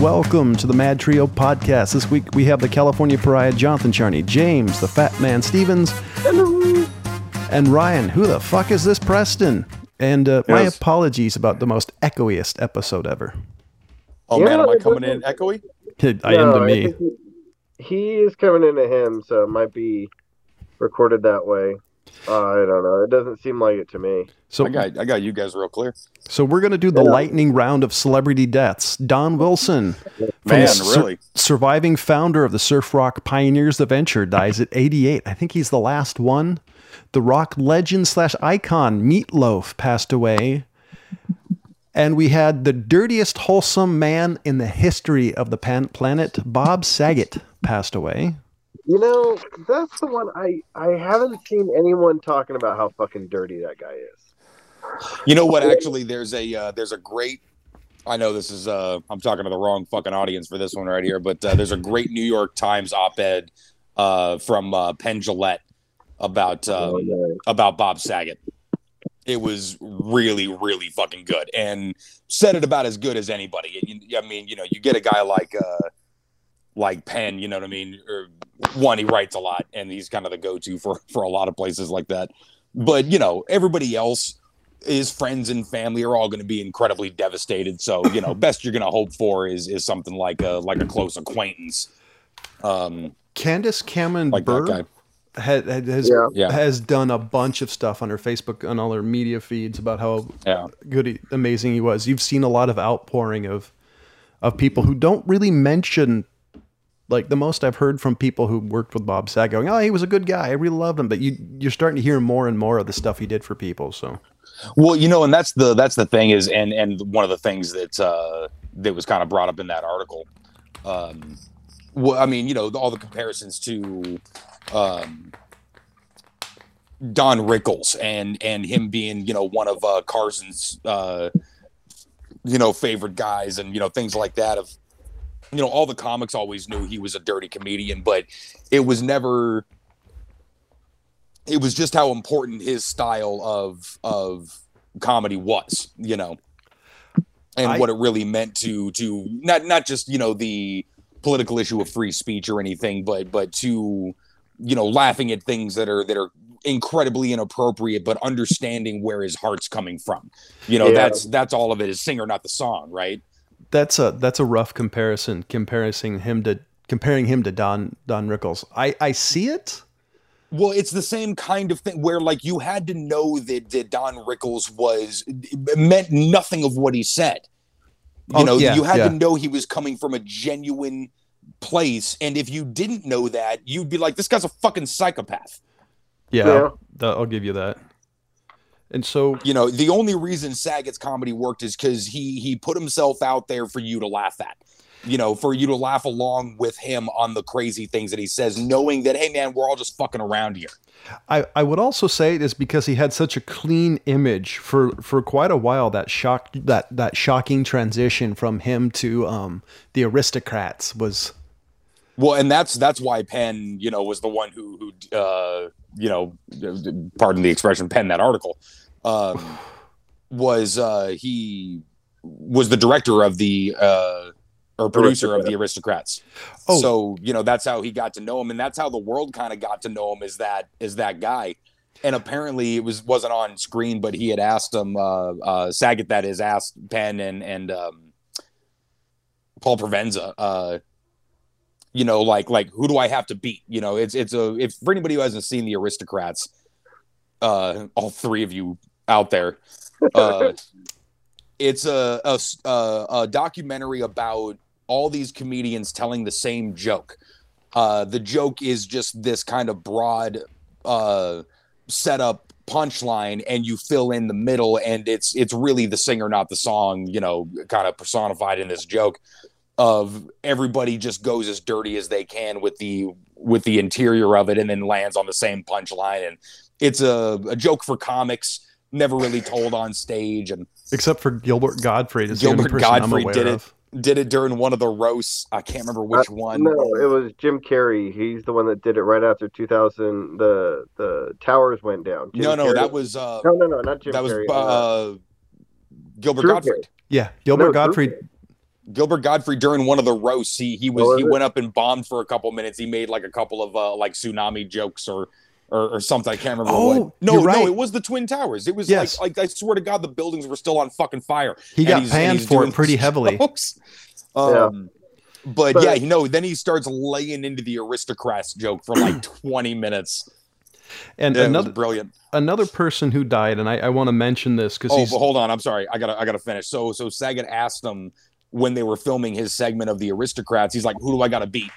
Welcome to the Mad Trio podcast. This week we have the California Pariah, Jonathan Charney, James, the Fat Man Stevens, and Ryan. Who the fuck is this Preston? And uh, my Yes. apologies about the most echoiest episode ever. Oh Yeah, man, am I coming in doesn't- echoey? I am to No, me. think he, he is coming into him, so it might be recorded that way. Uh, I don't know. It doesn't seem like it to me. So, I got I got you guys real clear. so we're gonna do the Yeah. lightning round of celebrity deaths. Don Wilson, from Man, the sur- really? surviving founder of the surf rock pioneers, the venture, dies at 88. I think he's the last one. The rock legend slash icon Meatloaf passed away. And we had the dirtiest wholesome man in the history of the pan- planet, Bob Saget, passed away. You know, that's the one I I haven't seen anyone talking about how fucking dirty that guy is. You know what? Actually, there's a uh, there's a great. I know this is uh, I'm talking to the wrong fucking audience for this one right here, but uh, there's a great New York Times op-ed uh, from uh, Penn Jillette about um, Oh, no. about Bob Saget. It was really, really fucking good, and said it about as good as anybody. I mean, you know, you get a guy like uh, like Penn, you know what I mean? Or one, he writes a lot, and he's kind of the go-to for for a lot of places like that. But you know, everybody else, his friends and family are all going to be incredibly devastated. So you know, best you're going to hope for is is something like a like a close acquaintance. Um, Candace Cameron like Bure that guy. had, had- has, Yeah. Yeah. has done a bunch of stuff on her Facebook and all her media feeds about how Yeah. good, he, amazing he was. You've seen a lot of outpouring of of people who don't really mention. Like the most I've heard from people who worked with Bob Saget, going, "Oh, he was a good guy. I really loved him." But you you're starting to hear more and more of the stuff he did for people. So Well, you know, and that's the that's the thing is, and and one of the things that uh, that was kind of brought up in that article. Um, well, I mean, you know, all the comparisons to um, Don Rickles and and him being, you know, one of uh, Carson's, uh, you know, favorite guys, and you know, things like that. Of you know, all the comics always knew he was a dirty comedian, but it was never it was just how important his style of of comedy was, you know, and I- what it really meant to to not not just you know the political issue of free speech or anything, but but to you know laughing at things that are that are incredibly inappropriate, but understanding where his heart's coming from. You know, Yeah. that's that's all of it is singer, not the song, right? That's a that's a rough comparison. Comparing him to comparing him to Don Don Rickles. I I see it. Well, it's the same kind of thing where like you had to know that, that Don Rickles was meant nothing of what he said. You Oh, know, yeah, you had yeah. to know he was coming from a genuine place. And if you didn't know that, you'd be like, this guy's a fucking psychopath. Yeah, Yeah. that- I'll give you that. And so You know, the only reason Saget's comedy worked is because he he put himself out there for you to laugh at. You know, for you to laugh along with him on the crazy things that he says, knowing that, hey man, we're all just fucking around here. I, I would also say it is because he had such a clean image for, for quite a while that shock that that shocking transition from him to um the aristocrats was Well, and that's that's why Penn, you know, was the one who who uh, you know, pardon the expression, pen that article. Um, was uh, he was the director of the uh, or producer of the Aristocrats. Oh. So you know that's how he got to know him, and that's how the world kind of got to know him. Is that is that guy? And apparently it was wasn't on screen, but he had asked him, uh, uh, Saget, that is, asked Penn and and um, Paul Provenza, uh, you know, like like who do I have to beat? You know, it's it's a if for anybody who hasn't seen the Aristocrats, uh, all three of you out there, uh, it's a, a a documentary about all these comedians telling the same joke. Uh, the joke is just this kind of broad uh, setup punchline, and you fill in the middle, and it's it's really the singer, not the song. You know, kind of personified in this joke of everybody just goes as dirty as they can with the with the interior of it and then lands on the same punchline and it's a, a joke for comics never really told on stage and except for Gilbert Gottfried is the only Gilbert person I'm Gottfried aware did it. of. did it during one of the roasts i can't remember which one Uh, No, it was Jim Carrey. He's the one that did it right after 2000. The the towers went down. Jim no no Carrey- that was uh no no no not Jim that was uh, gilbert Drew gottfried Yeah, Gilbert No, Gottfried. Gilbert Gottfried during one of the roasts, he he was he went up and bombed for a couple minutes. He made like a couple of uh, like tsunami jokes or, or or something. I can't remember Oh, what. No, right. no, it was the Twin Towers. It was Yes. like like I swear to God, the buildings were still on fucking fire. He And got panned for it pretty heavily. jokes. Yeah. Um, but, But- yeah, you know, then he starts laying into the aristocrats joke for like 20 minutes. And Yeah, another brilliant. another person who died, and I, I want to mention this because Oh, hold on. I'm sorry. I gotta I gotta finish. So so Saget asked him when they were filming his segment of the aristocrats. He's like, "Who do I gotta beat?"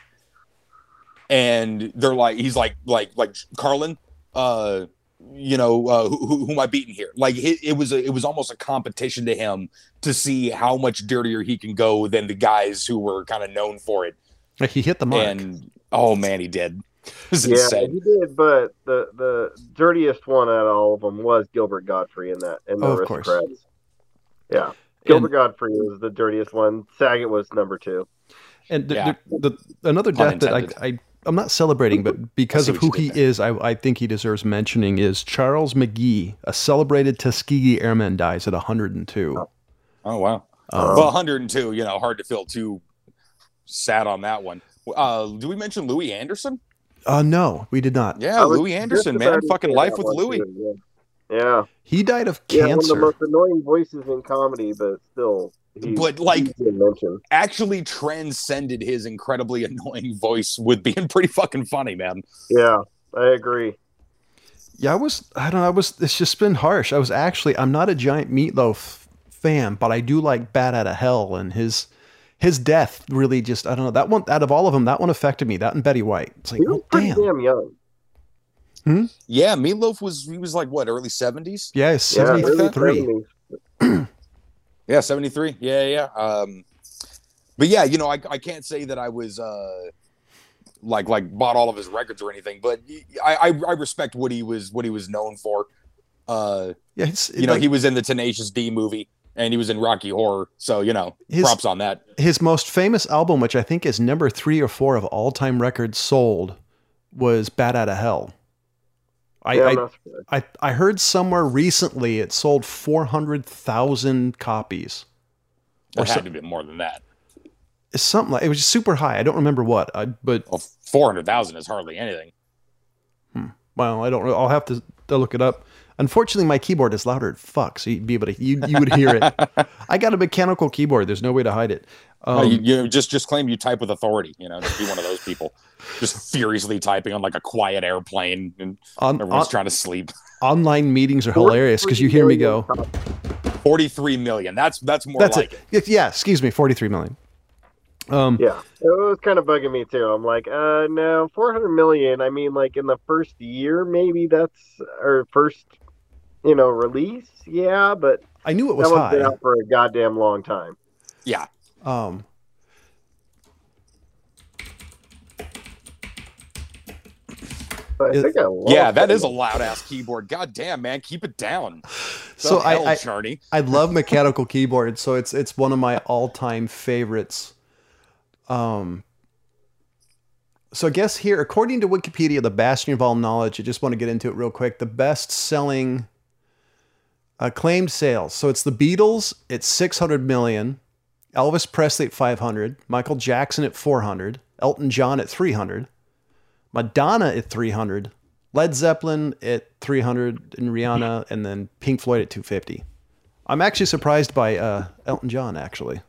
And they're like, he's like like like Carlin. Uh, you know, uh, who, who who am I beating here? Like it, it was a, it was almost a competition to him to see how much dirtier he can go than the guys who were kind of known for it. like, he hit the mark. And oh man, he did. Yeah, insane. he did, but the the dirtiest one out of all of them was Gilbert Gottfried in that in the Oh, of course. aristocrats. Yeah, Gilbert Gottfried was the dirtiest one. Saget was number two. And th- Yeah. th- the, another death that I, I I'm not celebrating, but because of who he did there. is, I, I think he deserves mentioning. Is Charles McGee, a celebrated Tuskegee Airman, dies at 102. Oh wow. Um, well, 102. You know, hard to feel too sad on that one. Uh, do we mention Louie Anderson? uh, no, we did not. Yeah, Louie Anderson, man, fucking life with Louie. too, Yeah, yeah. He died of Yeah, one of the most annoying voices in comedy, but still, he's But, like- easy to mention. Actually transcended his incredibly annoying voice with being pretty fucking funny, man. Yeah, I agree. Yeah, I was. I don't know. I was. It's just been harsh. I was actually. I'm not a giant meatloaf fan, but I do like Bat Out of Hell and his his death really just. I don't know. That one out of all of them, that one affected me. That and Betty White. It's like, He was oh pretty damn. damn young. Yeah, Meatloaf was he was like what early 70s? Yeah, it's Yeah, seventy early three. 70s. Yeah, 73. Yeah, yeah. Um, but yeah, you know, I, I can't say that I was uh, like like bought all of his records or anything, but I, I I respect what he was what he was known for. Uh, Yeah, it's, you know, like, he was in the Tenacious D movie and he was in Rocky Horror, so you know, His- props on that. his most famous album, which I think is number three or four of all time records sold, was Bat Out of Hell. I, yeah, I I'm not surprised. I I heard somewhere recently it sold four hundred thousand copies. It Or had so- to be more than that. It's something like it was just super high. I don't remember what. I, but Well, four hundred thousand is hardly anything. Hmm. well, I don't know. I'll have to, to look it up. Unfortunately, my keyboard is louder fuck, so you'd be able to you you would hear it. I got a mechanical keyboard. There's no way to hide it. No, Um, you, you just just claim you type with authority. You know, just be one of those people, just furiously typing on like a quiet airplane, and on, everyone's on- trying to sleep. online meetings are hilarious because you hear me go. Forty-three million. That's that's more That's like it. If- Yeah, excuse me, forty three million. Um, Yeah, it was kind of bugging me too. I'm like, uh, no, 400 million. I mean, like in the first year, maybe that's or first, you know, release. Yeah, but I knew it that was one's been out for a goddamn long time. Yeah. Um, But I It- I Yeah, that is a loud ass keyboard. God damn, man, keep it down. so hell, I, I Charney. I love mechanical keyboards, so it's it's one of my all time favorites. Um. So I guess here, according to Wikipedia, the bastion of all knowledge, I just want to get into it real quick. The best selling acclaimed sales. So it's the Beatles, it's 600 million, Elvis Presley at 500, Michael Jackson at 400, Elton John at 300, Madonna at 300, Led Zeppelin at 300, and Rihanna, and then Pink Floyd at 250. I'm actually surprised by uh, Elton John, actually.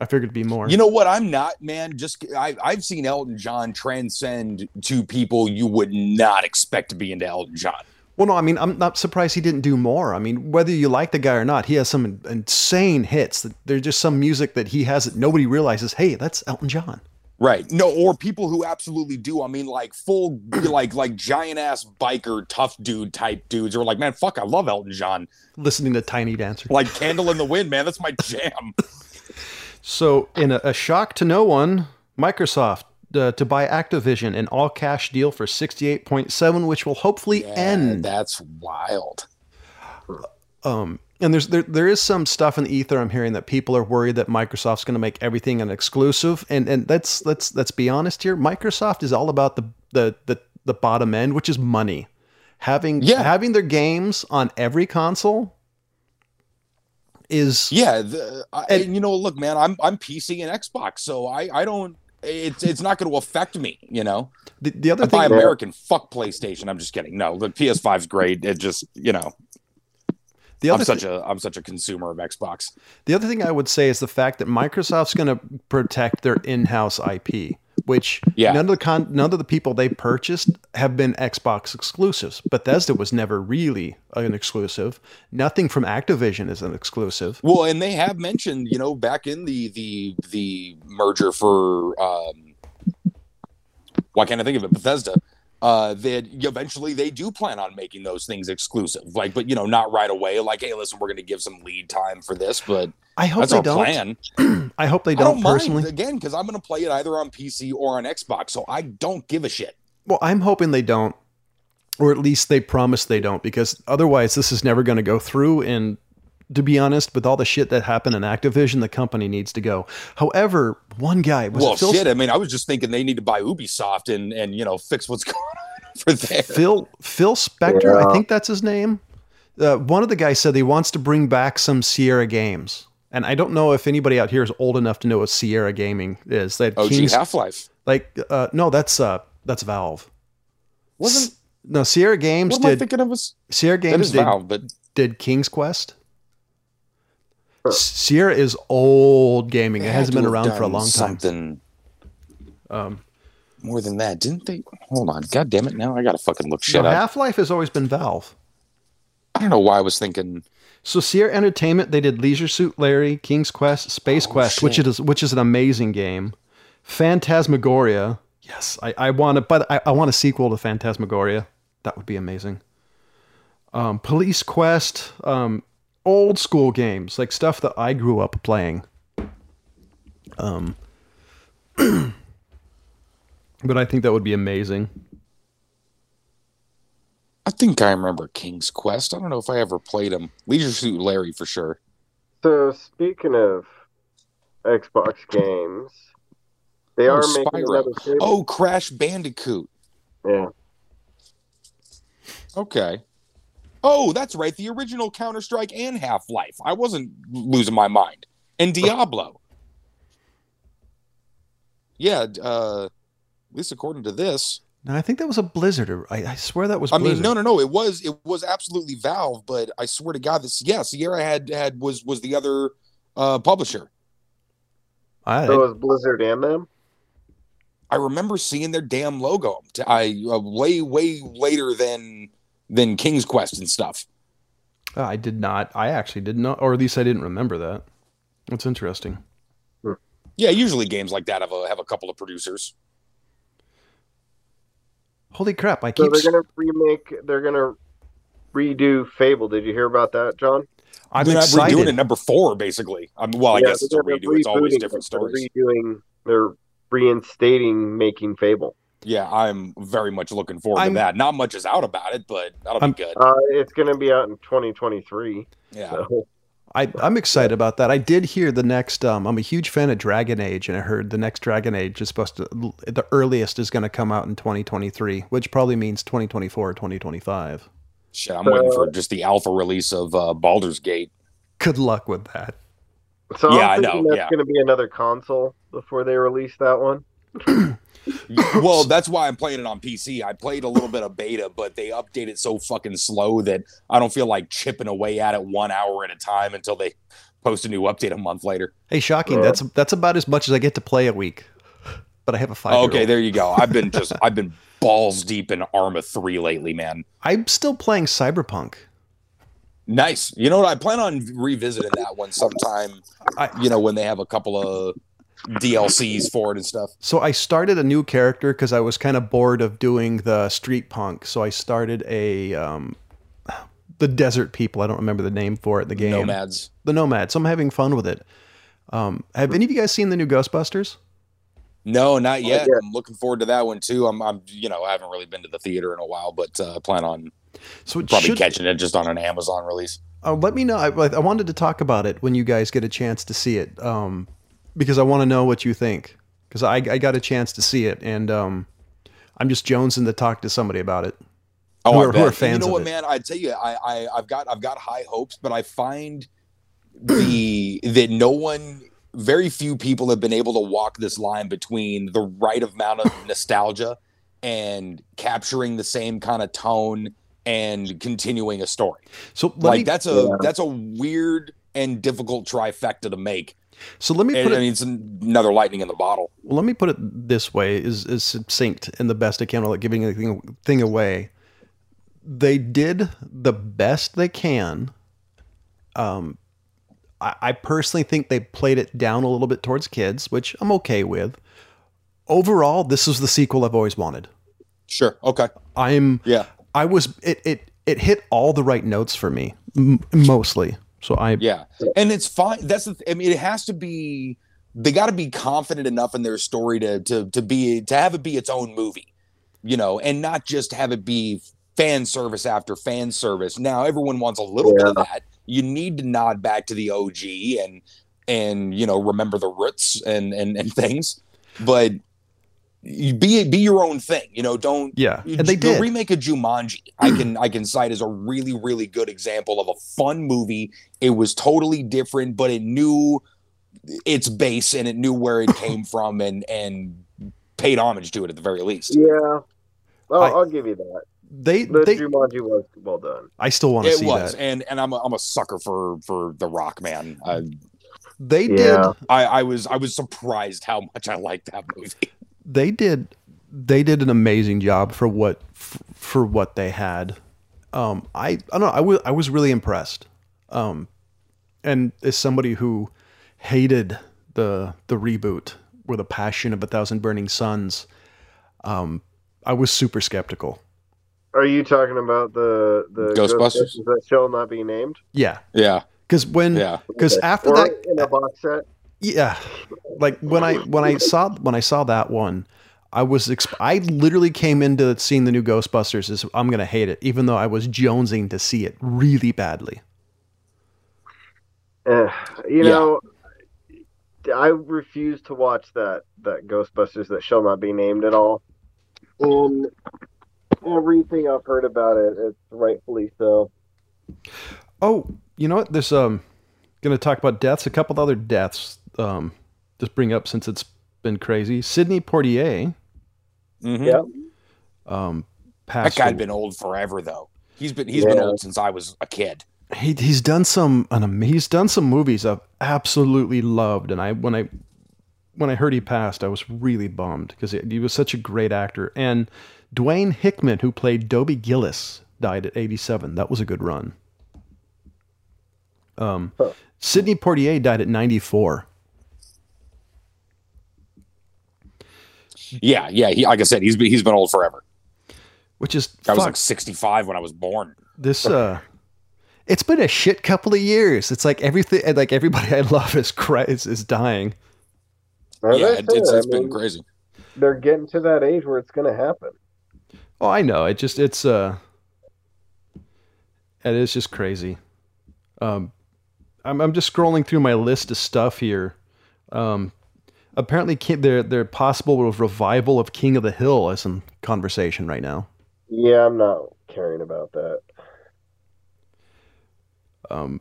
I figured it'd be more. You know what? I'm not, man. Just I, I've seen Elton John transcend to people you would not expect to be into Elton John. Well, no, I mean, I'm not surprised he didn't do more. I mean, whether you like the guy or not, he has some insane hits. That There's just some music that he has that nobody realizes. Hey, that's Elton John. Right. No, or people who absolutely do. I mean, like full, like like giant ass biker, tough dude type dudes who are like, man, fuck, I love Elton John. Listening to Tiny Dancer. Like Candle in the Wind, man, that's my jam. So, in a, a shock to no one, Microsoft uh, to buy Activision, an all cash deal for 68.7, which will hopefully Yeah, end. That's wild. Um, and there's there, there is some stuff in the ether I'm hearing that people are worried that Microsoft's going to make everything an exclusive, and and let's let's let's be honest here. Microsoft is all about the the the, the bottom end, which is money. Having Yeah. having their games on every console is Yeah, the, I, And- and you know, look, man, I'm I'm PC and Xbox, so I I don't. It's it's not going to affect me, you know. the, the other I buy thing. American, fuck PlayStation. I'm just kidding. No, the PS5's great. It just you know, The other I'm such a I'm such a consumer of Xbox. The other thing I would say is the fact that Microsoft's going to protect their in-house IP, which Yeah. none of the con- none of the people they purchased have been Xbox exclusives. Bethesda was never really an exclusive. Nothing from Activision is an exclusive. Well, and they have mentioned, you know, back in the the the merger for um why can't I think of it? Bethesda. Uh that eventually they do plan on making those things exclusive. Like, but you know, not right away. Like, hey, listen, we're gonna give some lead time for this, but I hope they don't. plan. I hope they don't, don't personally. mind again because I'm gonna play it either on PC or on Xbox, so I don't give a shit. Well, I'm hoping they don't, or at least they promise they don't, because otherwise this is never going to go through. And to be honest, with all the shit that happened in Activision, the company needs to go. However, one guy was well, Phil shit. I mean, I was just thinking they need to buy Ubisoft and and you know fix what's going on for there. Phil Phil Spector, Yeah. I think that's his name. Uh, one of the guys said he wants to bring back some Sierra games, and I don't know if anybody out here is old enough to know what Sierra Gaming is. That OG Kings, Half Life like uh, no, that's uh, that's Valve. wasn't. No, Sierra Games What am I thinking of? Was Sierra Games is did, Valve, but did King's Quest. Sierra is old gaming. It hasn't been around for a long time. Something Um, more than that, didn't they? Hold on, god damn it! Now I gotta fucking look no, shit up. Half Life has always been Valve. I don't know why I was thinking. So Sierra Entertainment, they did Leisure Suit Larry, King's Quest, Space Oh, Quest, which shit. is which is an amazing game. Phantasmagoria. Yes, I, I want to, but I, I want a sequel to Phantasmagoria. That would be amazing. Um, Police Quest, um, old school games like stuff that I grew up playing. Um, but I think that would be amazing. I think I remember King's Quest. I don't know if I ever played him. Leisure Suit Larry for sure. So speaking of Xbox games, they Oh, are making another Fable. Oh, Crash Bandicoot. yeah. Okay. Oh, that's right. The original Counter Strike and Half Life. I wasn't losing my mind. And Diablo. Yeah, uh, at least according to this. No, I think that was a Blizzard. or- I, I swear that was. I mean, no, no, no. It was it was absolutely Valve, but I swear to God, this yeah, Sierra had had was was the other uh, publisher. I, So it was Blizzard and them. I remember seeing their damn logo. I uh, way way later than than King's Quest and stuff. Oh, I did not. I actually did not, or at least I didn't remember that. That's interesting. Hmm. Yeah, usually games like that have a have a couple of producers. Holy crap! I So keep. they're gonna remake. They're gonna redo Fable. Did you hear about that, John? I'm They're not excited. redoing it number four, basically. I mean, well, I Yeah, guess it's a they're redo. It's always different it. They're stories. Redoing. They're reinstating making Fable. Yeah, I'm very much looking forward I'm- to that. Not much is out about it, but that'll I'm- be good. Uh, it's gonna be out in 2023. Yeah. So I, I'm excited about that. I did hear the next. Um, I'm a huge fan of Dragon Age, and I heard the next Dragon Age is supposed to. The earliest is going to come out in 2023, which probably means 2024 or 2025. Shit, I'm waiting for just the alpha release of uh, Baldur's Gate. Good luck with that. So Yeah, I I'm thinking know, that's yeah. going to be another console before they release that one. well, that's why I'm playing it on PC. I played a little bit of beta, but they update it so fucking slow that I don't feel like chipping away at it one hour at a time until they post a new update a month later. Hey, shocking! Yeah. That's that's about as much as I get to play a week. But I have a five. okay, there you go. I've been just I've been balls deep in Arma 3 lately, man. I'm still playing Cyberpunk. Nice. You know what? I plan on revisiting that one sometime. I- you know, when they have a couple of DLCs for it and stuff. So I started a new character because I was kind of bored of doing the street punk. So I started a um, the desert people. I don't remember the name for it. in The game, Nomads. the nomads. I'm having fun with it. Um, have any of you guys seen the new Ghostbusters? No, not yet. yeah. I'm looking forward to that one too. I'm, I'm, you know, I haven't really been to the theater in a while, but uh, plan on So probably should, catching it just on an Amazon release. uh, let me know. I, I wanted to talk about it when you guys get a chance to see it, um, because I want to know what you think. Because I, I got a chance to see it, and um, I'm just jonesing to talk to somebody about it. Oh, who are, who are And fans you know what, it. man? I tell you, I, I, I've got, I've got high hopes, but I find the that no one very few people have been able to walk this line between the right amount of nostalgia and capturing the same kind of tone and continuing a story. So Like me, that's a Yeah. that's a weird and difficult trifecta to make. So let me And, put I it mean, it's another lightning in the bottle. well, let me put it this way is is succinct in the best I can without giving anything thing away. They did the best they can. Um, I, I personally think they played it down a little bit towards kids, which I'm okay with. Overall, this is the sequel I've always wanted. Sure. Okay. I'm Yeah. I was it it it hit all the right notes for me m- mostly. So I Yeah, and it's fine. That's the. Th- I mean, it has to be. They got to be confident enough in their story to to to be to have it be its own movie, you know, and not just have it be fan service after fan service. Now everyone wants a little bit of that. You need to nod back to the OG and and you know remember the roots and and and things, but be be your own thing. You know, don't yeah, and they the did. remake of Jumanji. I can I can cite as a really really good example of a fun movie. It was totally different, but it knew its base and it knew where it came from and and paid homage to it at the very least. Yeah. Well, I- I'll give you that. They The they Jumanji was well done. I still want to It see was, that. and and I'm a, I'm a sucker for for The Rock, man. I, They did I I was I was surprised how much I liked that movie. They did they did an amazing job for what f- for what they had. Um, I I don't know. I was I was really impressed. Um, and as somebody who hated the the reboot with a passion of a thousand burning suns, um, I was super skeptical. Are you talking about the the Ghostbusters? that shall not be named? Yeah, Yeah, because when yeah. because after Or that in a box set. yeah like when i when i saw when i saw that one i was exp- i literally came into seeing the new ghostbusters as i'm gonna hate it even though i was jonesing to see it really badly Eh, you Yeah. know, I refuse to watch that that Ghostbusters that shall not be named at all. And everything I've heard about it, it's rightfully so. oh you know what there's um gonna talk about deaths a couple other deaths um just bring up since it's been crazy sidney Poitier Mhm. Yeah. um That guy'd away. been old forever though. He's been he's been old since I was a kid. he he's done some an am- he's done some movies I've absolutely loved, and I when I when I heard he passed, I was really bummed because he, he was such a great actor. And Dwayne Hickman, who played Dobie Gillis, died at 87. That was a good run. Um, Huh. Sidney Poitier died at 94. Yeah, yeah. He like I said, he's been he's been old forever. Which is I was like 65 when I was born. this uh it's been a shit couple of years. It's like everything like everybody I love is cra- is, is dying. As yeah, I it, it's, said, it's I been mean, crazy. They're getting to that age where it's going to happen. Oh, I know. It just it's uh it is just crazy. Um I'm I'm just scrolling through my list of stuff here. Um apparently ki- there there possible with revival of King of the Hill as in conversation right now. Yeah, I'm not caring about that. Um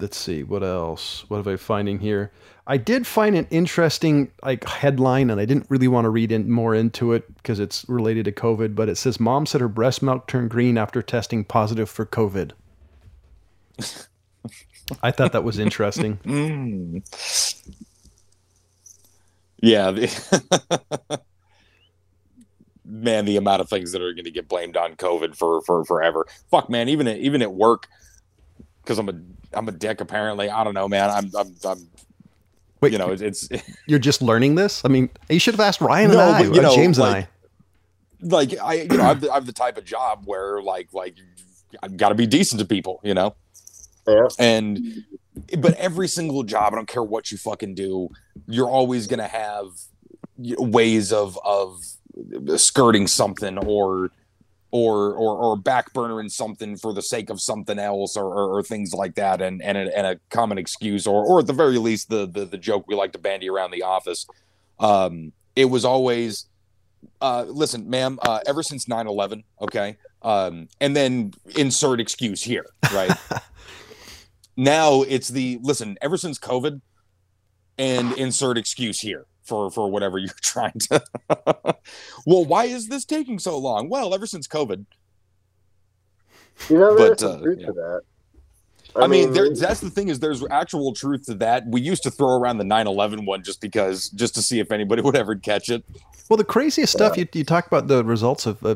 let's see what else. What am I finding here? I did find an interesting like headline and I didn't really want to read in more into it because it's related to COVID, but it says mom said her breast milk turned green after testing positive for COVID. I thought that was interesting. Yeah. The man, the amount of things that are going to get blamed on COVID for for forever. Fuck, man. Even at, even at work, because I'm a I'm a dick. Apparently, I don't know, man. I'm I'm, I'm Wait, you know it's, it's you're just learning this? I mean, you should have asked Ryan No, and I, but, you uh, know, James like- and like I you know I've the, I've the type of job where like like I've got to be decent to people, you know. Yeah. and but every single job i don't care what you fucking do you're always going to have ways of of skirting something or or or or backburnering something for the sake of something else or, or, or things like that. And and a, and a common excuse or or at the very least the the, the joke we like to bandy around the office. Um it was always uh listen ma'am uh ever since 9-11 okay um and then insert excuse here right now it's the listen. Ever since COVID, and insert excuse here for for whatever you're trying to. well, why is this taking so long? Well, ever since COVID. You know, But, there's uh, truth yeah. to that. I, mean, there, that's the thing is there's actual truth to that. We used to throw around the 9/11 one just because, just to see if anybody would ever catch it. Well, the craziest stuff you, you talk about the results of uh,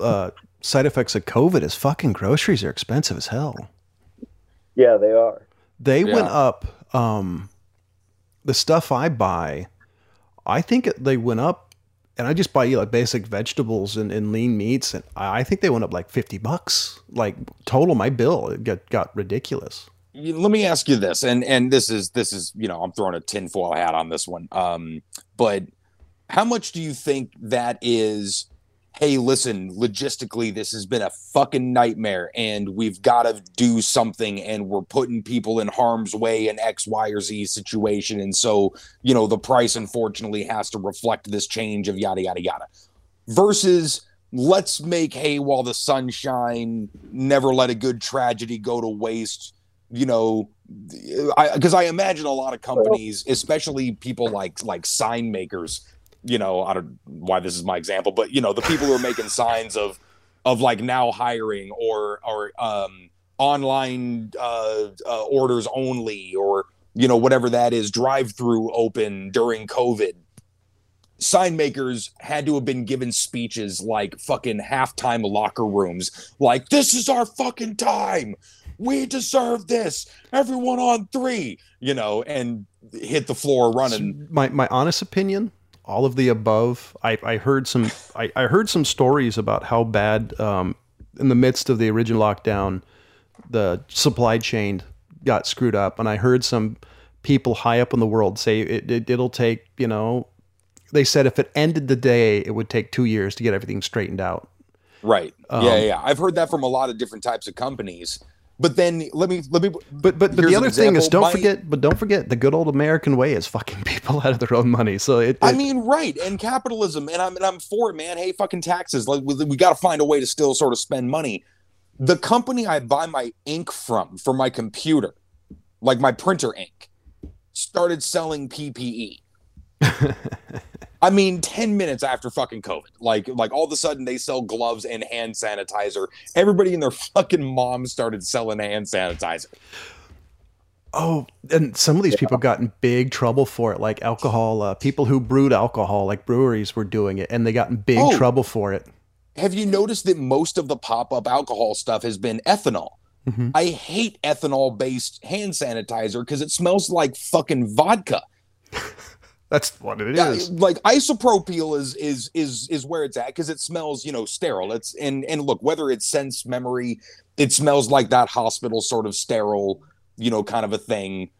uh, side effects of COVID is fucking groceries are expensive as hell. Yeah, they are. They went up. Um, the stuff I buy, I think they went up, and I just buy you like basic vegetables and, and lean meats, and I I think they went up like fifty bucks. Like total, my bill it got got ridiculous. Let me ask you this, and and this is this is you know I'm throwing a tinfoil hat on this one. Um, but how much do you think that is? Hey, listen, logistically, this has been a fucking nightmare, and we've got to do something, and we're putting people in harm's way in X, Y, or Z situation, and so you know the price unfortunately has to reflect this change of yada yada yada. Versus, let's make hay while the sun shine, never let a good tragedy go to waste you know because I, imagine a lot of companies especially people like like sign makers you know i don't why this is my example but you know the people who are making signs of of like now hiring or or um online uh, uh orders only or you know whatever that is drive through open during covid sign makers had to have been given speeches like fucking halftime locker rooms like this is our fucking time. We deserve this. Everyone on three you know and hit the floor running. My my honest opinion all of the above. I i heard some i, I heard some stories about how bad um in the midst of the original lockdown the supply chain got screwed up. And i heard some people high up in the world say it, it it'll take you know they said if it ended the day it would take two years to get everything straightened out. Right. Um, yeah yeah. I've heard that from a lot of different types of companies but then let me let me but but, but the other thing is don't My- forget but don't forget the good old american way is fucking people out of their own money so it, I mean, right, and capitalism, and I'm and I'm for it, man. Hey, fucking taxes. Like we, we got to find a way to still sort of spend money. The company I buy my ink from for my computer, like my printer ink, started selling PPE. I mean, ten minutes after fucking COVID, like like all of a sudden they sell gloves and hand sanitizer. Everybody and their fucking mom started selling hand sanitizer. Oh, and some of these people got in big trouble for it, like alcohol. Uh, people who brewed alcohol, like breweries, were doing it, and they got in big Oh. trouble for it. Have you noticed that most of the pop up alcohol stuff has been ethanol? Mhm. I hate ethanol based hand sanitizer because it smells like fucking vodka. That's what it Yeah, is. like isopropyl is is is is where it's at because it smells, you know, sterile. It's and and look, whether it's sense memory, it smells like that hospital sort of sterile, you know, kind of a thing.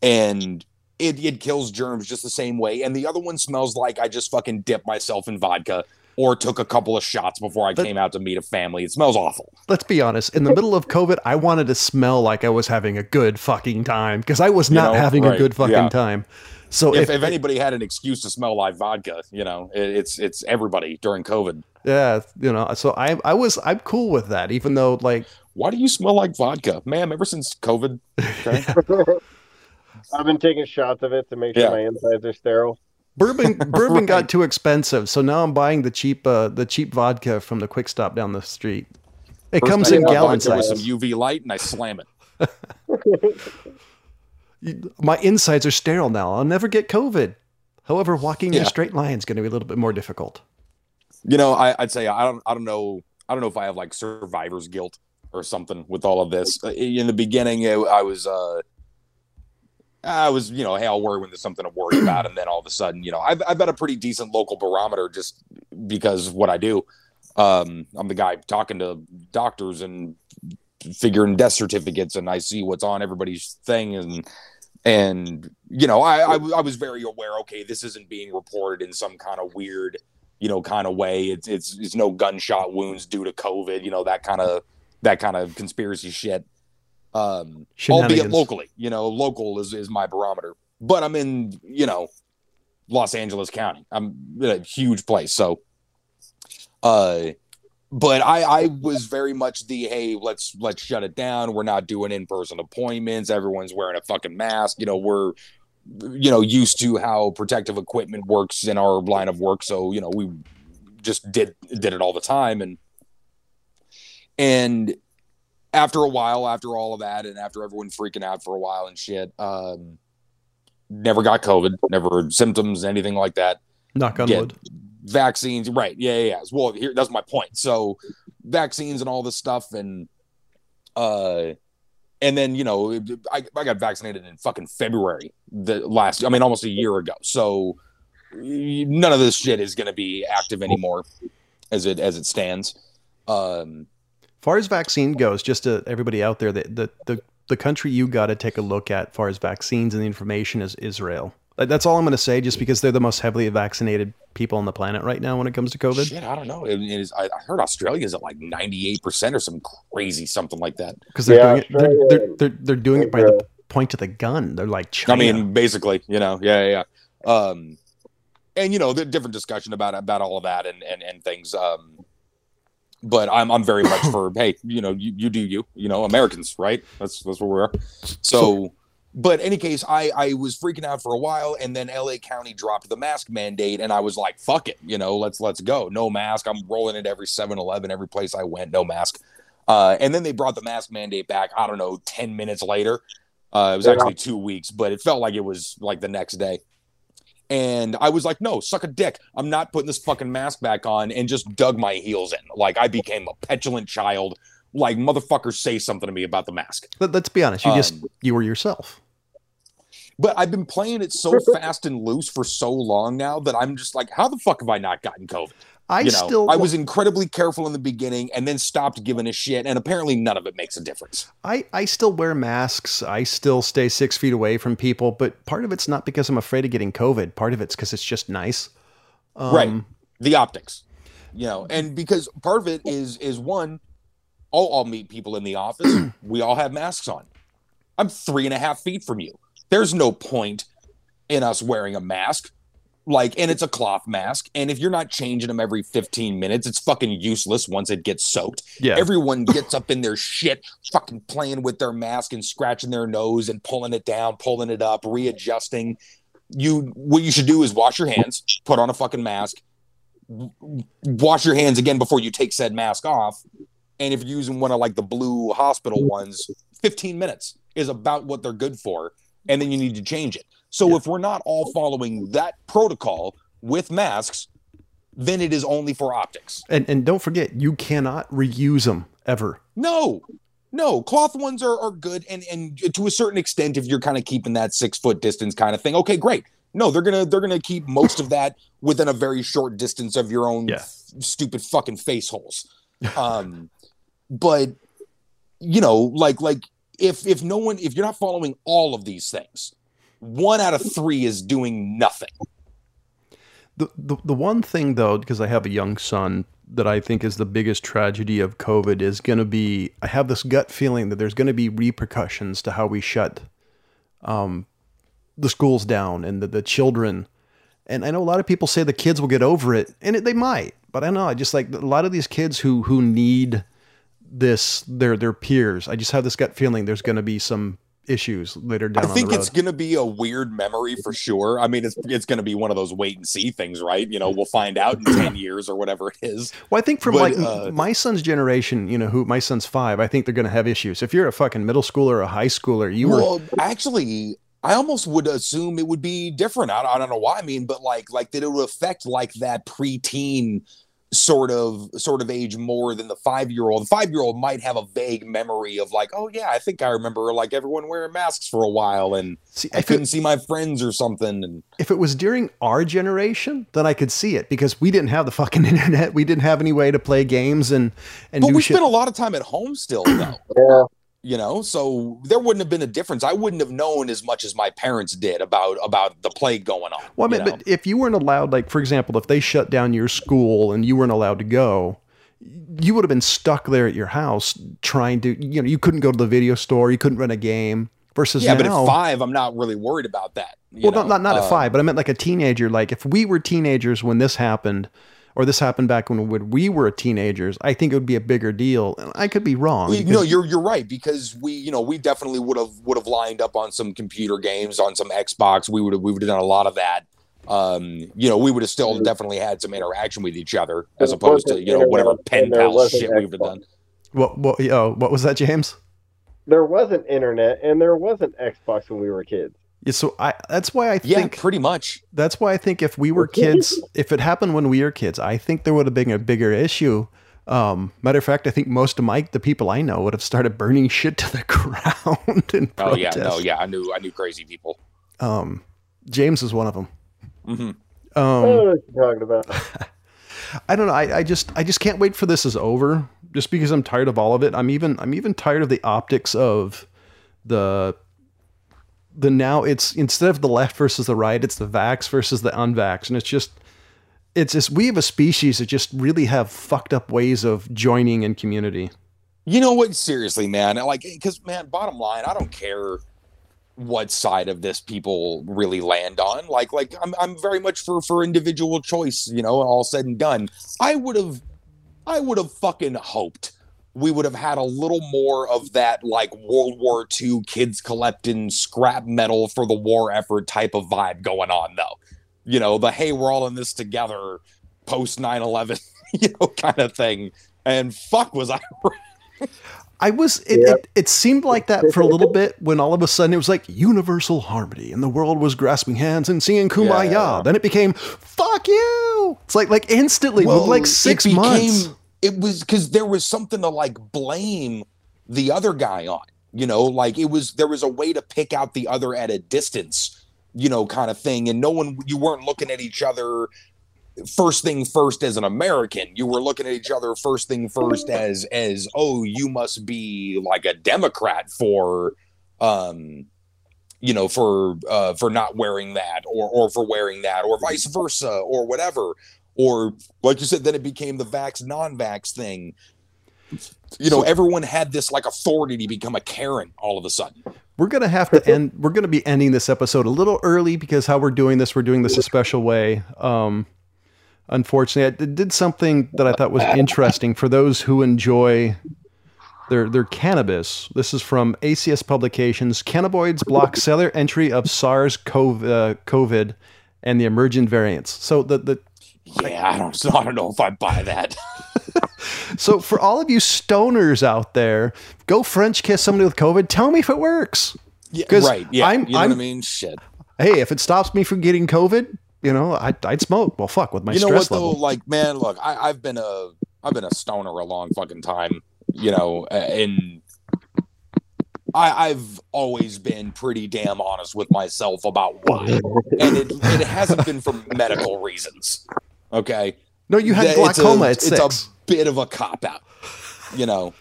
And it it kills germs just the same way. And the other one smells like I just fucking dipped myself in vodka or took a couple of shots before I But- came out to meet a family. It smells awful. Let's be honest. In the middle of COVID, I wanted to smell like I was having a good fucking time because I was not know, having a good fucking yeah. time. So If, if, if anybody had an excuse to smell like vodka, you know, it, it's it's everybody during COVID. yeah, you know, so I I was I'm cool with that, even though like Why do you smell like vodka, ma'am? Ever since COVID, okay? I've been taking shots of it to make sure Yeah. my insides are sterile. bourbon bourbon got too expensive, so now I'm buying the cheap uh, the cheap vodka from the quick stop down the street. It First comes I in gallon vodka with some UV light, and I slam it. My insides are sterile now. I'll never get COVID. However, walking in a straight line is going to be a little bit more difficult. You know, I, I'd say I don't I don't know I don't know if I have like survivor's guilt or something with all of this. Uh, In the beginning, I I was uh I was, you know, hey, I'll worry when there's something to worry about, and then all of a sudden, you know, I've I've got a pretty decent local barometer just because of what I do. Um, I'm the guy talking to doctors and figuring death certificates, and I see what's on everybody's thing, and and you know, I I, I was very aware. Okay, this isn't being reported in some kind of weird, you know, kind of way. It's it's it's no gunshot wounds due to COVID, you know, that kind of that kind of conspiracy shit. Um, albeit locally, you know, local is is my barometer. But I'm in, you know, Los Angeles County. I'm in a huge place, so uh but I, I was very much the hey, let's let's shut it down. We're not doing in person appointments. Everyone's wearing a fucking mask. You know, we're you know used to how protective equipment works in our line of work. So you know, we just did did it all the time, and and after a while, after all of that, and after everyone freaking out for a while and shit, um, never got COVID, never symptoms, anything like that. Knock on wood. Vaccines, right? Yeah, yeah, yeah. Well, here that's my point. So, vaccines and all this stuff, and uh, and then you know, I, I got vaccinated in fucking February the last. I mean, almost a year ago. So, none of this shit is going to be active anymore, as it as it stands. Um, far as vaccine goes, just to everybody out there, the the the, the country you got to take a look at, far as vaccines and the information, is Israel. Like, That's all I'm going to say, just because they're the most heavily vaccinated people on the planet right now when it comes to COVID. Shit, I don't know. It, it is. I, I heard Australia's at like ninety eight percent or some crazy something like that. Because they're, Yeah, doing it, they're, they're, they're, they're doing it by the point of the gun. They're like China. I mean, basically, you know, yeah, yeah. yeah. Um, and you know, the different discussion about about all of that and and and things. Um, but I'm I'm very much for hey, you know, you, you do you, you know, Americans, right? That's that's what we are. So, but any case, I I was freaking out for a while, and then L.A. County dropped the mask mandate, and I was like, fuck it, you know, let's let's go, no mask. I'm rolling it every 7-Eleven, every place I went, no mask. Uh, and then they brought the mask mandate back. I don't know, ten minutes later. Uh, it was actually two weeks, but it felt like it was like the next day. And I was like, no, suck a dick. I'm not putting this fucking mask back on and just dug my heels in. Like I became a petulant child. Like motherfuckers say something to me about the mask. Let, us be honest. You just Um, you were yourself. But I've been playing it so fast and loose for so long now that I'm just like, how the fuck have I not gotten COVID? I you know, still I was incredibly careful in the beginning and then stopped giving a shit. And apparently none of it makes a difference. I, I still wear masks. I still stay six feet away from people, but part of it's not because I'm afraid of getting COVID. Part of it's because it's just nice. Um, Right. The optics. You know, and because part of it is is one, I'll, I'll meet people in the office. we all have masks on. I'm three and a half feet from you. There's no point in us wearing a mask. Like, and it's a cloth mask. And if you're not changing them every 15 minutes, it's fucking useless once it gets soaked. Yeah. Everyone gets up in their shit, fucking playing with their mask and scratching their nose and pulling it down, pulling it up, readjusting. You what you should do is wash your hands, put on a fucking mask, wash your hands again before you take said mask off. And if you're using one of like the blue hospital ones, 15 minutes is about what they're good for. And then you need to change it. So if we're not all following that protocol with masks, then it is only for optics. and, and don't forget, you cannot reuse them ever. No, no, cloth ones are, are good. And, and to a certain extent, if you're kind of keeping that six foot distance kind of thing, okay, great. No, they're gonna they're gonna keep most of that within a very short distance of your own Yeah. f- stupid fucking face holes. Um, but you know, like like if if no one if you're not following all of these things, one out of three is doing nothing. The, the, the one thing, though, because I have a young son, that I think is the biggest tragedy of COVID is going to be I have this gut feeling that there's going to be repercussions to how we shut um, the schools down and the, the children. And I know a lot of people say the kids will get over it, and it, they might. But I know. I just like a lot of these kids who who need this their their peers. I just have this gut feeling there's going to be some issues later down I think it's going to be a weird memory for sure. I mean, it's it's going to be one of those wait and see things, right? You know, we'll find out in ten years or whatever it is. Well, I think from But, like uh, my son's generation, you know, who my son's five, I think they're going to have issues. If you're a fucking middle schooler or a high schooler, you were actually, I almost would assume it would be different. I, I don't know why. I mean, but like like that it would affect like that preteen sort of sort of age more than the five year old. The five year old might have a vague memory of like, oh yeah, I think I remember like everyone wearing masks for a while and see I couldn't it, see my friends or something. And if it was during our generation, then I could see it because we didn't have the fucking internet. We didn't have any way to play games and and but do we shit. spent a lot of time at home still though. Yeah. You know so there wouldn't have been a difference i wouldn't have known as much as my parents did about about the plague going on well, I you mean, know? but if you weren't allowed, like for example, if they shut down your school and you weren't allowed to go, you would have been stuck there at your house trying to, you know, you couldn't go to the video store, you couldn't run a game. Versus yeah now, but at five i'm not really worried about that well, know? not not, not at Uh, five, but I meant like a teenager. Like if we were teenagers when this happened, or this happened back when we were teenagers, I think it would be a bigger deal. And I could be wrong. We, no, you're you're right because we you know we definitely would have would have lined up on some computer games on some Xbox. We would have we would have done a lot of that. Um, you know, we would have still definitely had some interaction with each other as opposed to you know whatever pen pal shit we would have done. what what oh, what was that, James? There wasn't internet and there wasn't Xbox when we were kids. Yeah, so I that's why I think Yeah, think pretty much. that's why I think if we were kids, if it happened when we were kids, I think there would have been a bigger issue. Um, matter of fact, I think most of my the people I know would have started burning shit to the ground in Oh yeah, protest. no, yeah, I knew I knew crazy people. Um, James is one of them. hmm Um, oh, what you talking about? I don't know. I, I just I just can't wait for this is over. Just because I'm tired of all of it. I'm even I'm even tired of the optics of the the now it's instead of the left versus the right, it's the vax versus the unvax, and it's just it's just we have a species that just really have fucked up ways of joining in community. You know what? Seriously, man. Like, because man, bottom line, I don't care what side of this people really land on. Like, like I'm I'm very much for for individual choice. You know, all said and done, I would have, I would have fucking hoped we would have had a little more of that like World War II kids collecting scrap metal for the war effort type of vibe going on though. You know, the hey, we're all in this together post 9-11, you know, kind of thing. And fuck was I I was it, Yep. it it seemed like that for a little bit when all of a sudden it was like universal harmony and the world was grasping hands and singing kumbaya. Yeah. Then it became fuck you. It's like like instantly with like it six became- months. It was because there was something to like blame the other guy on. You know, like it was there was a way to pick out the other at a distance, you know, kind of thing. And no one you weren't looking at each other first thing first as an American. You were looking at each other first thing first as as oh, you must be like a Democrat for um you know for uh for not wearing that or or for wearing that or vice versa or whatever or like you said then it became the vax non-vax thing you know everyone had this like authority to become a karen all of a sudden We're gonna have to end. We're gonna be ending this episode a little early because how we're doing this, we're doing this a special way. Um, unfortunately, I did something that I thought was interesting for those who enjoy their their cannabis. This is from ACS Publications. Cannabinoids block cellular entry of SARS-CoV, uh, COVID and the emergent variants. So the the yeah i don't i don't know if i buy that so for all of you stoners out there, go French kiss somebody with COVID. Tell me if it works. yeah right yeah I'm- you know I'm- what i mean shit Hey, if it stops me from getting COVID, you know, I'd, I'd smoke. Well, fuck with my you know stress what though level. like man look I, i've been a i've been a stoner a long fucking time you know and I, I've always been pretty damn honest with myself about why, and it, it hasn't been for medical reasons. Okay, No, you had it's a- glaucoma at it's six. a bit of a cop out. You know,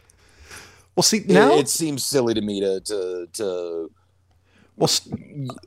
well, see It- now, it, seems silly to me to to to well,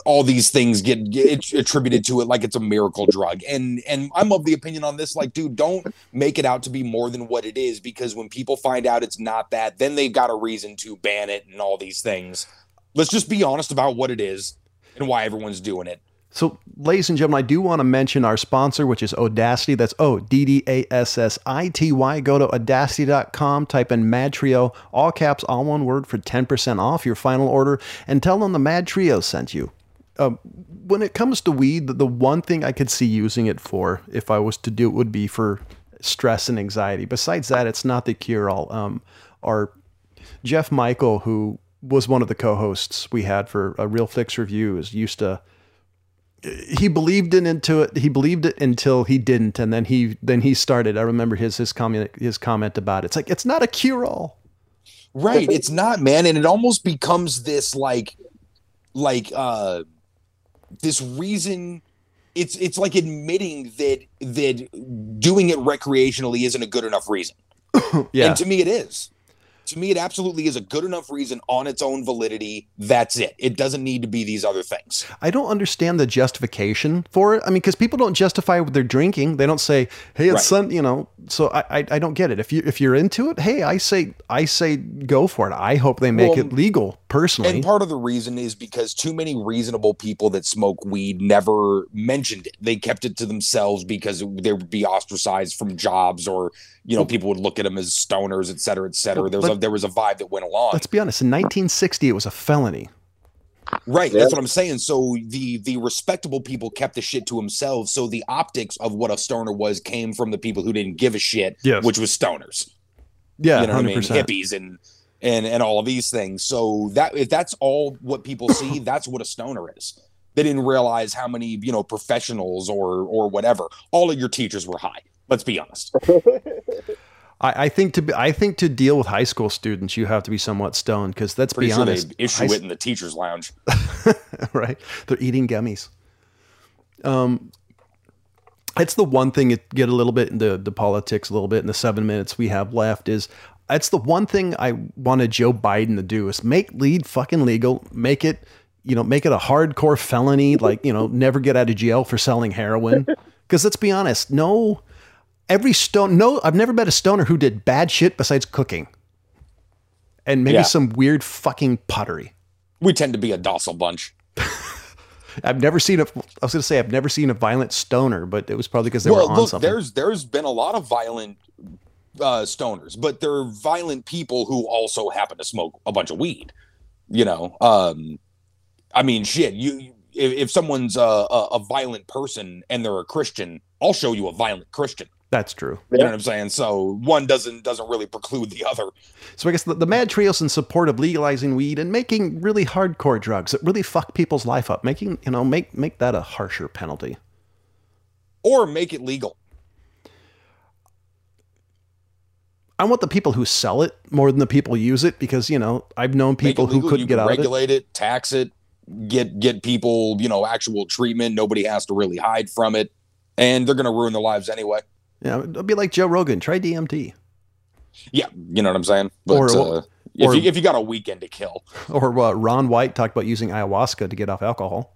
all these things get, get attributed to it like it's a miracle drug and and i'm of the opinion on this like dude don't make it out to be more than what it is because when people find out it's not that then they've got a reason to ban it and all these things let's just be honest about what it is and why everyone's doing it so ladies and gentlemen, I do want to mention our sponsor, which is Audacity. That's O D D A S S I T Y. Go to audacity.com, type in Mad Trio, all caps, all one word for 10% off your final order, and tell them the Mad Trio sent you. Um, when it comes to weed, the, the one thing I could see using it for, if I was to do it, would be for stress and anxiety. Besides that, it's not the cure all. Um, our Jeff Michael, who was one of the co-hosts we had for a Real Fix review, is used to. He believed in into it. He believed it until he didn't, and then he then he started. I remember his his comment his comment about it. It's like it's not a cure all. right it's not man and it almost becomes this like like uh this reason it's it's like admitting that that doing it recreationally isn't a good enough reason Yeah, And to me, it is. To me, it absolutely is a good enough reason on its own validity. That's it. It doesn't need to be these other things. I don't understand the justification for it. I mean, because people don't justify what they're drinking. They don't say, "Hey, it's Right. sun," you know. So I, I I don't get it. If you if you're into it, hey, I say I say go for it. I hope they make Well, it legal personally. And part of the reason is because too many reasonable people that smoke weed never mentioned it. They kept it to themselves because they would be ostracized from jobs, or you know, people would look at them as stoners, et cetera, et cetera. Well, there was a, there was a vibe that went along. Let's be honest. In 1960, it was a felony. Right, Yeah. that's what I'm saying. So the the respectable people kept the shit to themselves. So the optics of what a stoner was came from the people who didn't give a shit, Yes. which was stoners. Yeah, you know what I mean, hippies and and and all of these things. So that if that's all what people see, that's what a stoner is. They didn't realize how many you know professionals or or whatever. All of your teachers were high. Let's be honest. I, I think to be, I think to deal with high school students, you have to be somewhat stoned because let's Pretty be sure honest, they issue high it in the teachers' lounge. right? They're eating gummies. Um, it's the one thing it get a little bit into the politics a little bit in the seven minutes we have left is it's the one thing I wanted Joe Biden to do is make lead fucking legal, make it, you know, make it a hardcore felony, like, you know, never get out of jail for selling heroin. Cause let's be honest, no, every stone, no, I've never met a stoner who did bad shit besides cooking and maybe Yeah. some weird fucking pottery. We tend to be a docile bunch. I've never seen a. I was going to say I've never seen a violent stoner, but it was probably because they well, were on look, something. there's there's been a lot of violent uh, stoners, but they're violent people who also happen to smoke a bunch of weed. You know, um, I mean, shit. You if, if someone's a, a, a violent person and they're a Christian, I'll show you a violent Christian. That's true. You know what I'm saying? So one doesn't doesn't really preclude the other. So I guess the, the Mad Trio's in support of legalizing weed and making really hardcore drugs that really fuck people's life up. Making you know make make that a harsher penalty. Or make it legal. I want the people who sell it more than the people use it because you know I've known people who couldn't get can out of it. regulate it, tax it, get get people, you know, actual treatment. Nobody has to really hide from it. And they're gonna ruin their lives anyway. Yeah, it'll be like Joe Rogan. Try DMT Yeah, you know what I'm saying. But Or- uh, if you if you got a weekend to kill, or uh, Ron White talked about using ayahuasca to get off alcohol.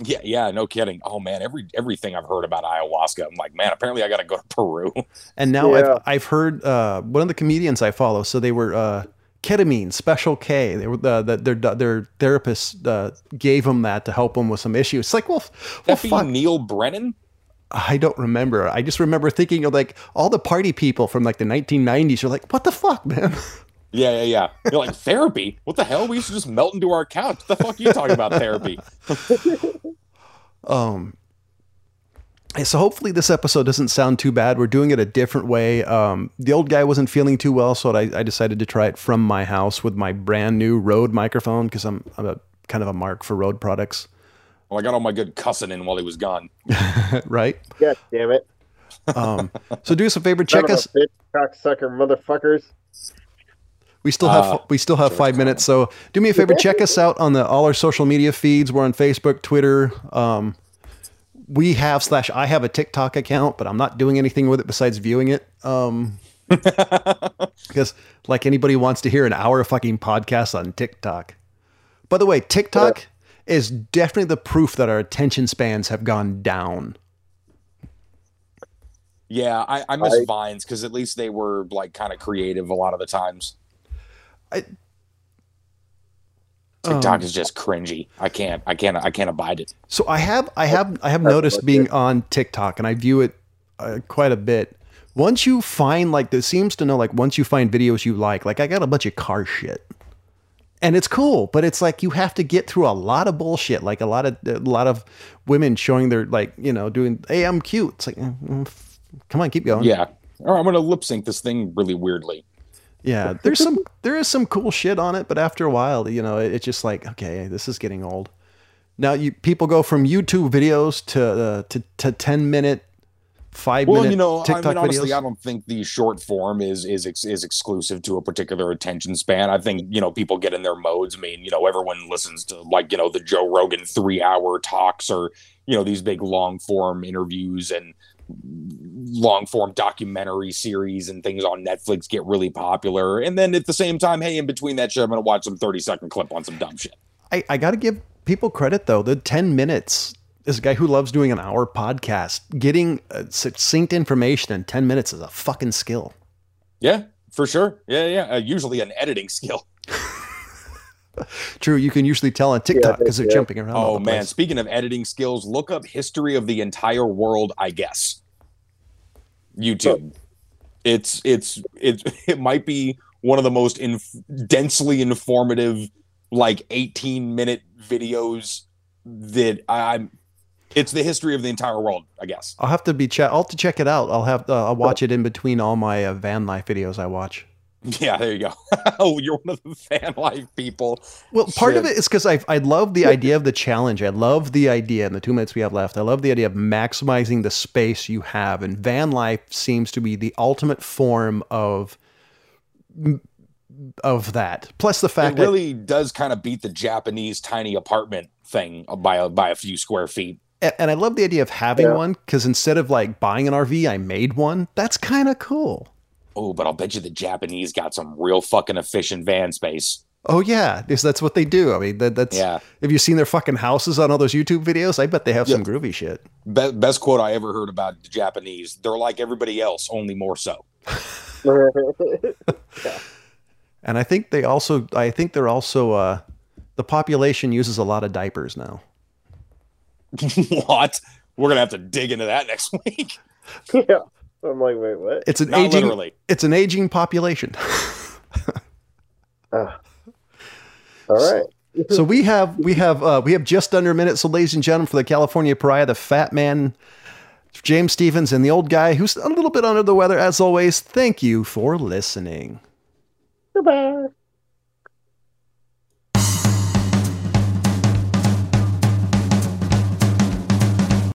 yeah, yeah, no kidding. Oh man, every everything I've heard about ayahuasca, I'm like, man, apparently I got to go to Peru. And now Yeah. I've, I've heard uh, one of the comedians I follow. So they were uh, ketamine, Special K. They were uh, that their their therapist uh, gave them that to help them with some issues. It's like, well, f- well, That fuck. Neal Brennan. I don't remember. I just remember thinking of like all the party people from like the 1990s. You're like, what the fuck, man? Yeah, yeah, yeah. You're like therapy. What the hell? We used to just melt into our couch. What the fuck are you talking about therapy? Um, so hopefully this episode doesn't sound too bad. We're doing it a different way. Um, the old guy wasn't feeling too well, so I, I decided to try it from my house with my brand new Rode microphone because I'm, I'm a kind of a mark for Rode products, Well, I got all my good cussing in while he was gone. right? God damn it. Um, so do us a favor, check Son of us. a bitch, cocksucker motherfuckers. We still have Uh, we still have George five minutes, so do me a favor, check us out on the all our social media feeds. We're on Facebook, Twitter. Um, we have slash I have a TikTok account, but I'm not doing anything with it besides viewing it. Um, because like anybody wants to hear an hour of fucking podcast on TikTok. By the way, TikTok is definitely the proof that our attention spans have gone down. Yeah, I, I miss I- Vines because at least they were like kind of creative a lot of the times. I- TikTok Um, is just cringy. I can't, I can't, I can't abide it. So I have I have I have noticed being on TikTok and I view it uh, quite a bit. Once you find like this seems to know like once you find videos you like, like I got a bunch of car shit. And it's cool, but it's like you have to get through a lot of bullshit, like a lot of a lot of women showing their like, you know, doing, "Hey, I'm cute." It's like, mm, f- come on, keep going. Yeah. Or I'm gonna lip sync this thing really weirdly. Yeah, there's some there is some cool shit on it, but after a while, you know, it, it's just like, okay, this is getting old. Now you people go from YouTube videos to uh, to to 10 minute, 5 Well, minute you know, TikTok I mean, honestly, videos. I don't think the short form is is is exclusive to a particular attention span. I think you know people get in their modes. I mean, you know, everyone listens to like you know the Joe Rogan three hour talks or you know these big long form interviews and long form documentary series and things on Netflix get really popular. And then at the same time, hey, in between that shit, I'm gonna watch some thirty second clip on some dumb shit. I, I got to give people credit though. The 10 minutes is a guy who loves doing an hour podcast. Getting uh, succinct information in 10 minutes is a fucking skill. Yeah, for sure. Yeah, yeah. Uh, usually an editing skill. True, you can usually tell on TikTok they- because they're yeah. jumping around. Oh man, place. speaking of editing skills, look up history of the entire world, I guess. YouTube. It's it's it's it might be one of the most inf- densely informative like 18 minute videos that I, I'm it's the history of the entire world, I guess. I'll have to be check. I'll have to check it out. I'll have uh, I'll watch it in between all my uh, van life videos I watch. Yeah, there you go. oh, you're one of the fan life people. Well, part of it is because I I love the idea of the challenge. I love the idea in the two minutes we have left. I love the idea of maximizing the space you have, and van life seems to be the ultimate form of of that. Plus the fact It really does kind of beat the Japanese tiny apartment thing by a, by a few square feet. That, and I love the idea of having Yeah. one because instead of like buying an RV, I made one. That's kind of cool. Oh, but I'll bet you the Japanese got some real fucking efficient van space. Oh yeah, because that's what they do. I mean, that, that's Yeah. Have you seen their fucking houses on all those YouTube videos? I bet they have some groovy shit. Be- best quote I ever heard about the Japanese. They're like everybody else, only more so. And I think they also, I think they're also, uh, the population uses a lot of diapers now. what? We're gonna have to dig into that next week. yeah. I'm like, wait, what? It's an Not aging, literally. it's an aging population. Ah. All right. so we have, we have, uh, we have just under a minute. So ladies and gentlemen, for the California Pariah, the fat man, James Stevens, and the old guy who's a little bit under the weather, as always. Thank you for listening. Goodbye.